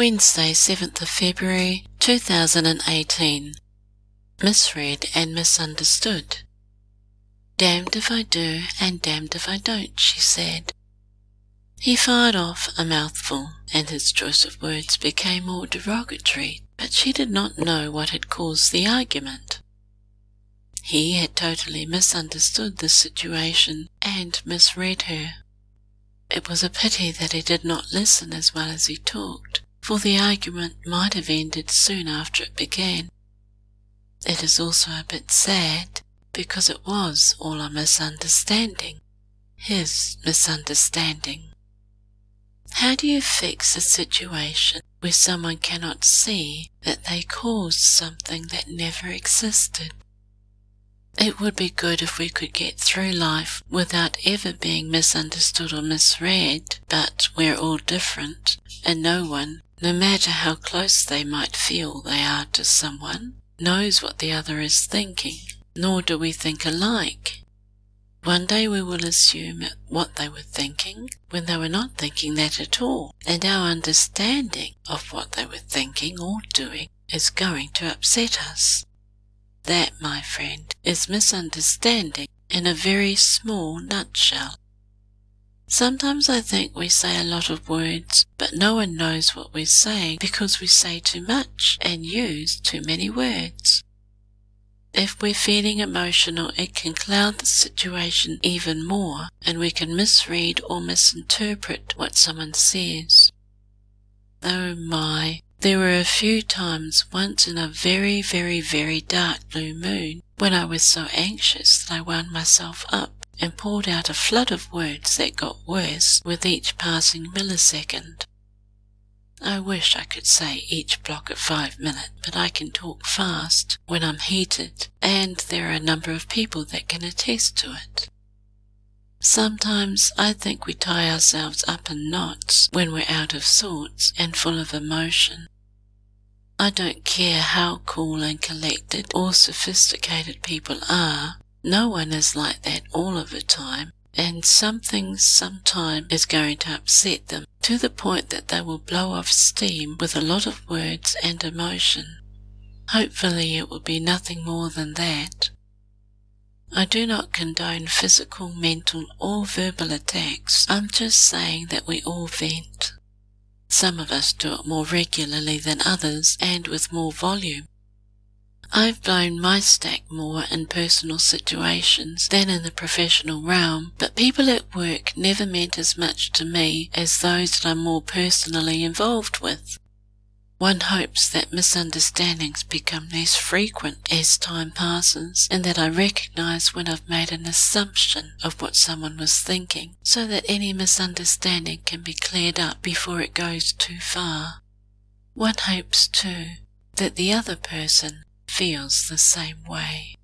Wednesday, 7th of February 2018. Misread and misunderstood. Damned if I do and damned if I don't, she said. He fired off a mouthful, and his choice of words became more derogatory, but she did not know what had caused the argument. He had totally misunderstood the situation and misread her. It was a pity that he did not listen as well as he talked, for the argument might have ended soon after it began. It is also a bit sad because it was all a misunderstanding, his misunderstanding. How do you fix a situation where someone cannot see that they caused something that never existed? It would be good if we could get through life without ever being misunderstood or misread, but we're all different, and no one, no matter how close they might feel they are to someone, knows what the other is thinking, nor do we think alike. One day we will assume what they were thinking when they were not thinking that at all, and our understanding of what they were thinking or doing is going to upset us. That, my friend, is misunderstanding in a very small nutshell. Sometimes I think we say a lot of words, but no one knows what we're saying because we say too much and use too many words. If we're feeling emotional, it can cloud the situation even more, and we can misread or misinterpret what someone says. Oh my, there were a few times once in a very, very, very dark blue moon when I was so anxious that I wound myself up and poured out a flood of words that got worse with each passing millisecond. I wish I could say each block of five minutes, but I can talk fast when I'm heated, and there are a number of people that can attest to it. Sometimes I think we tie ourselves up in knots when we're out of sorts and full of emotion. I don't care how cool and collected or sophisticated people are, no one is like that all of the time, and something sometime is going to upset them to the point that they will blow off steam with a lot of words and emotion. Hopefully it will be nothing more than that. I do not condone physical, mental, or verbal attacks. I'm just saying that we all vent. Some of us do it more regularly than others and with more volume. I've blown my stack more in personal situations than in the professional realm, but people at work never meant as much to me as those that I'm more personally involved with. One hopes that misunderstandings become less frequent as time passes, and that I recognize when I've made an assumption of what someone was thinking, so that any misunderstanding can be cleared up before it goes too far. One hopes, too, that the other person feels the same way.